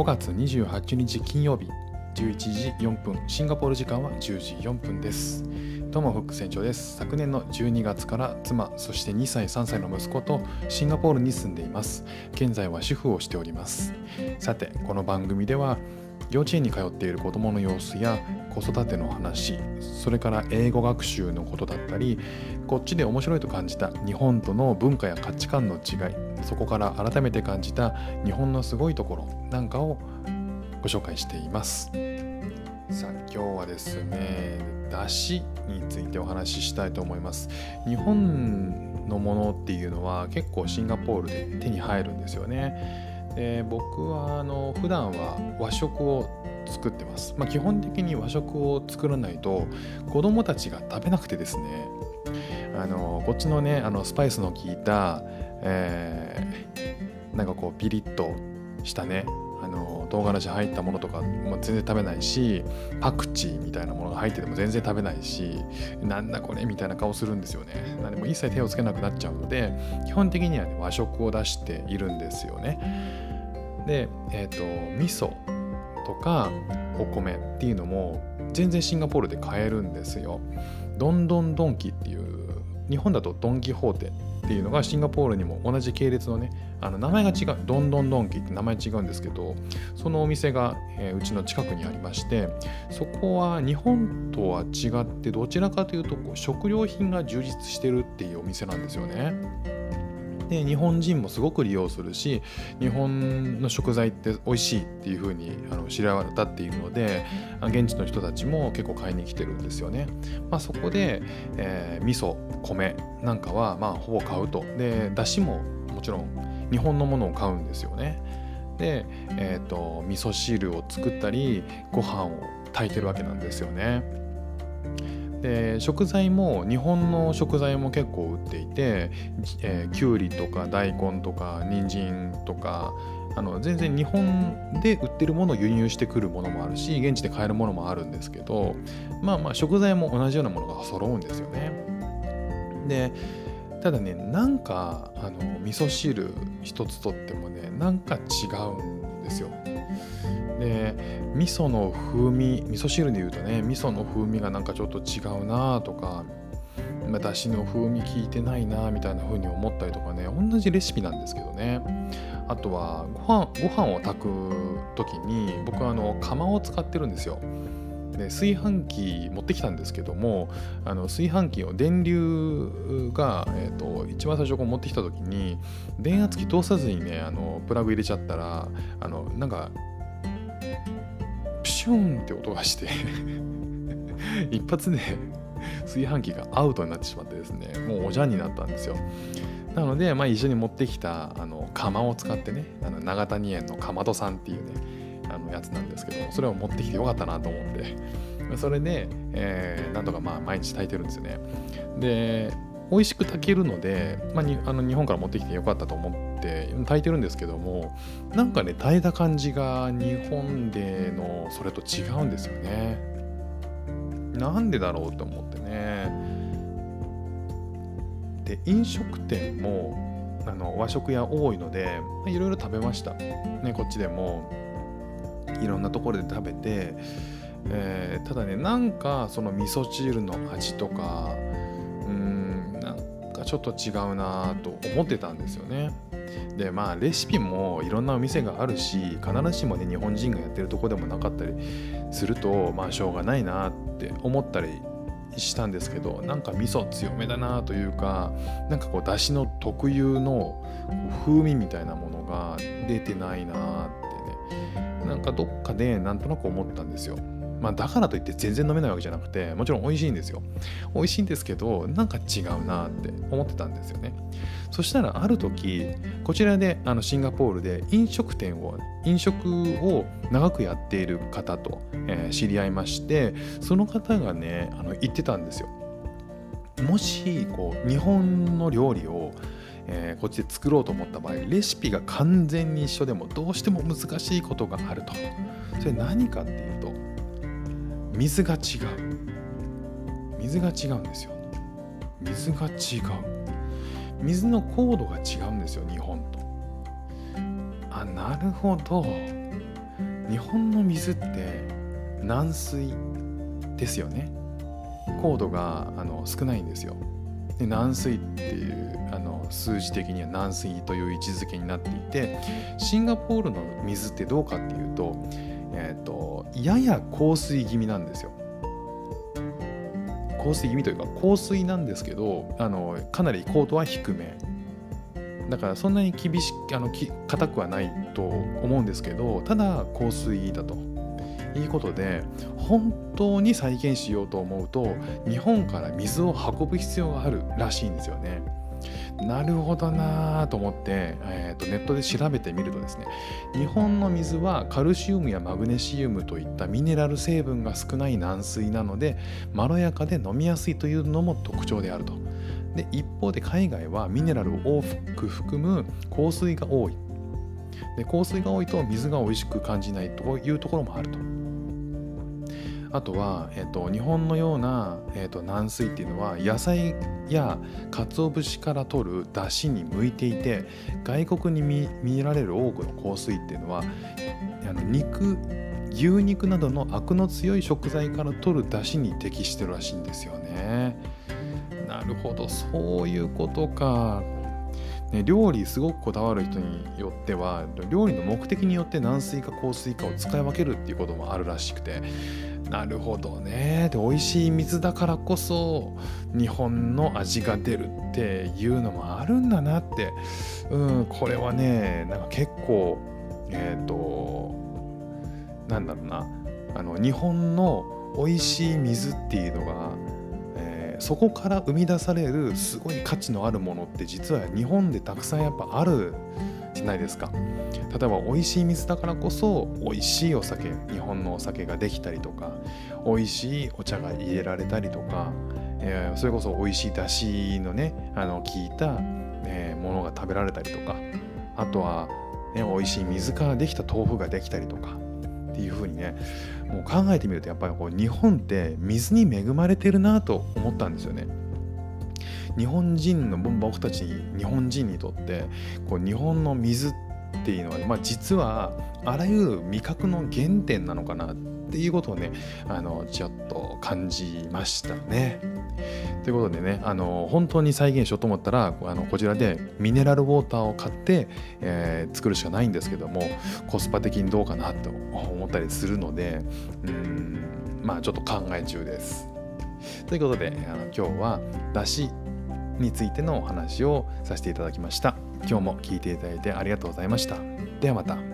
5月28日金曜日11時4分シンガポール時間は10時4分です。どうもフック船長です。昨年の12月から妻そして2歳3歳の息子とシンガポールに住んでいます。現在は主婦をしております。さてこの番組では幼稚園に通っている子どもの様子や子育ての話それから英語学習のことだったりこっちで面白いと感じた日本との文化や価値観の違いそこから改めて感じた日本のすごいところなんかをご紹介しています。さあ今日はですねだしについてお話ししたいと思います。日本のものっていうのは結構シンガポールで手に入るんですよねで僕はあの普段は和食を作ってます、まあ、基本的に和食を作らないと子供たちが食べなくてですね。あのこっちのねあのスパイスの効いた、えー、なんかこうピリッとしたねの唐辛子入ったものとかも全然食べないしパクチーみたいなものが入ってても全然食べないしなんだこれみたいな顔するんですよね。なんでも一切手をつけなくなっちゃうので基本的には、ね、和食を出しているんですよね。でえっ、ー、と味噌とかお米っていうのも全然シンガポールで買えるんですよ。ドンドンドンキっていう日本だとドン・キホーテっていうのがシンガポールにも同じ系列のねあの名前が違う。ドンドンドンキって名前違うんですけどそのお店が、えー、うちの近くにありましてそこは日本とは違ってどちらかというとこう食料品が充実してるっていうお店なんですよね。で日本人もすごく利用するし日本の食材って美味しいっていう風にあに知られたっているので現地の人たちも結構買いに来てるんですよね。まあ、そこで、えー、味噌米なんかはまあほぼ買うとでだしももちろん日本のものを買うんですよね。で、えーと、味噌汁を作ったりご飯を炊いてるわけなんですよね。で食材も日本の食材も結構売っていて、えー、きゅうりとか大根とか人参とかあの全然日本で売ってるものを輸入してくるものもあるし現地で買えるものもあるんですけどまあまあ食材も同じようなものが揃うんですよね。でただねなんかあの味噌汁一つとってもねなんか違うんですよ。で味噌の風味味噌汁で言うとね味噌の風味がなんかちょっと違うなとかだしの風味効いてないなみたいな風に思ったりとかね同じレシピなんですけどね。あとはご飯ご飯を炊く時に僕はあの釜を使ってるんですよ。で炊飯器持ってきたんですけどもあの炊飯器を電流が、えーと、一番最初こう持ってきた時に電圧器通さずにねあのプラグ入れちゃったらあのなんかプシューンって音がして 一発で炊飯器がアウトになってしまってですねもうおじゃんになったんですよ。なので、まあ、一緒に持ってきたあの釜を使ってねあの長谷園のかまどさんっていうねあのやつなんですけどそれを持ってきてよかったなと思って。それで、えー、なんとかまあ毎日炊いてるんですよね。で美味しく炊けるので、まあ、にあの日本から持ってきてよかったと思って炊いてるんですけどもなんかね炊いた感じが日本でのそれと違うんですよね。なんでだろうと思ってね。で飲食店もあの和食屋多いのでいろいろ食べました。ねこっちでもいろんなところで食べて、えー、ただねなんかその味噌汁の味とかちょっと違うなと思ってたんですよね。でまあレシピもいろんなお店があるし必ずしもね日本人がやってるとこでもなかったりするとまあしょうがないなって思ったりしたんですけどなんか味噌強めだなというかなんかこうだしの特有の風味みたいなものが出てないなってねなんかどっかでなんとなく思ったんですよ。まあ、だからといって全然飲めないわけじゃなくてもちろん美味しいんですよ。美味しいんですけどなんか違うなって思ってたんですよね。そしたらある時こちらであのシンガポールで飲食店を飲食を長くやっている方と、えー、知り合いましてその方がねあの言ってたんですよ。もしこう日本の料理をえー、こっちで作ろうと思った場合レシピが完全に一緒でもどうしても難しいことがあると。それ何かっていうと水が違う。水が違うんですよ。水が違う。水の高度が違うんですよ日本と。あなるほど。日本の水って軟水ですよね。高度があの少ないんですよ。で軟水っていうあの数字的には軟水という位置づけになっていてシンガポールの水ってどうかっていうと,、えーと、やや硬水気味なんですよ。硬水気味というか硬水なんですけどあのかなり高度は低め。だからそんなに厳しくあのき硬くはないと思うんですけどただ硬水だと。いうことで本当に再現しようと思うと日本から水を運ぶ必要があるらしいんですよね。なるほどなと思って、えーと、ネットで調べてみるとですね日本の水はカルシウムやマグネシウムといったミネラル成分が少ない軟水なのでまろやかで飲みやすいというのも特徴であると。で一方で海外はミネラルを多く含む硬水が多いで硬水が多いと水が美味しく感じないというところもあるとあとは、えっと、日本のような、えっと、軟水っていうのは野菜や鰹節から取る出汁に向いていて外国に見見られる多くの香水っていうのはあの肉牛肉などのアクの強い食材から取る出汁に適してるらしいんですよね。なるほどそういうことか。ね、料理すごくこだわる人によっては料理の目的によって軟水か硬水かを使い分けるっていうこともあるらしくてなるほどね。で美味しい水だからこそ日本の味が出るっていうのもあるんだなって。うんこれはねなんか結構えっ、ー、となんだろうな。あの日本の美味しい水っていうのが、そこから生み出されるすごい価値のあるものって実は日本でたくさんやっぱあるじゃないですか。例えば美味しい水だからこそ美味しいお酒日本のお酒ができたりとか美味しいお茶が入れられたりとか、えー、それこそ美味しいだしのねあの効いた、えー、ものが食べられたりとかあとは、ね、美味しい水からできた豆腐ができたりとかっていう風にねもう考えてみるとやっぱりこう日本って水に恵まれてるなと思ったんですよね。日本人の僕たち日本人にとってこう日本の水っていうのは、まあ、実はあらゆる味覚の原点なのかなっていうことをねあのちょっと感じましたね。ということでねあの本当に再現しようと思ったらあのこちらでミネラルウォーターを買って、えー、作るしかないんですけどもコスパ的にどうかなと思ったりするのでうんまあちょっと考え中です。ということであの今日はだしについてのお話をさせていただきました今日も聞いていただいてありがとうございましたではまた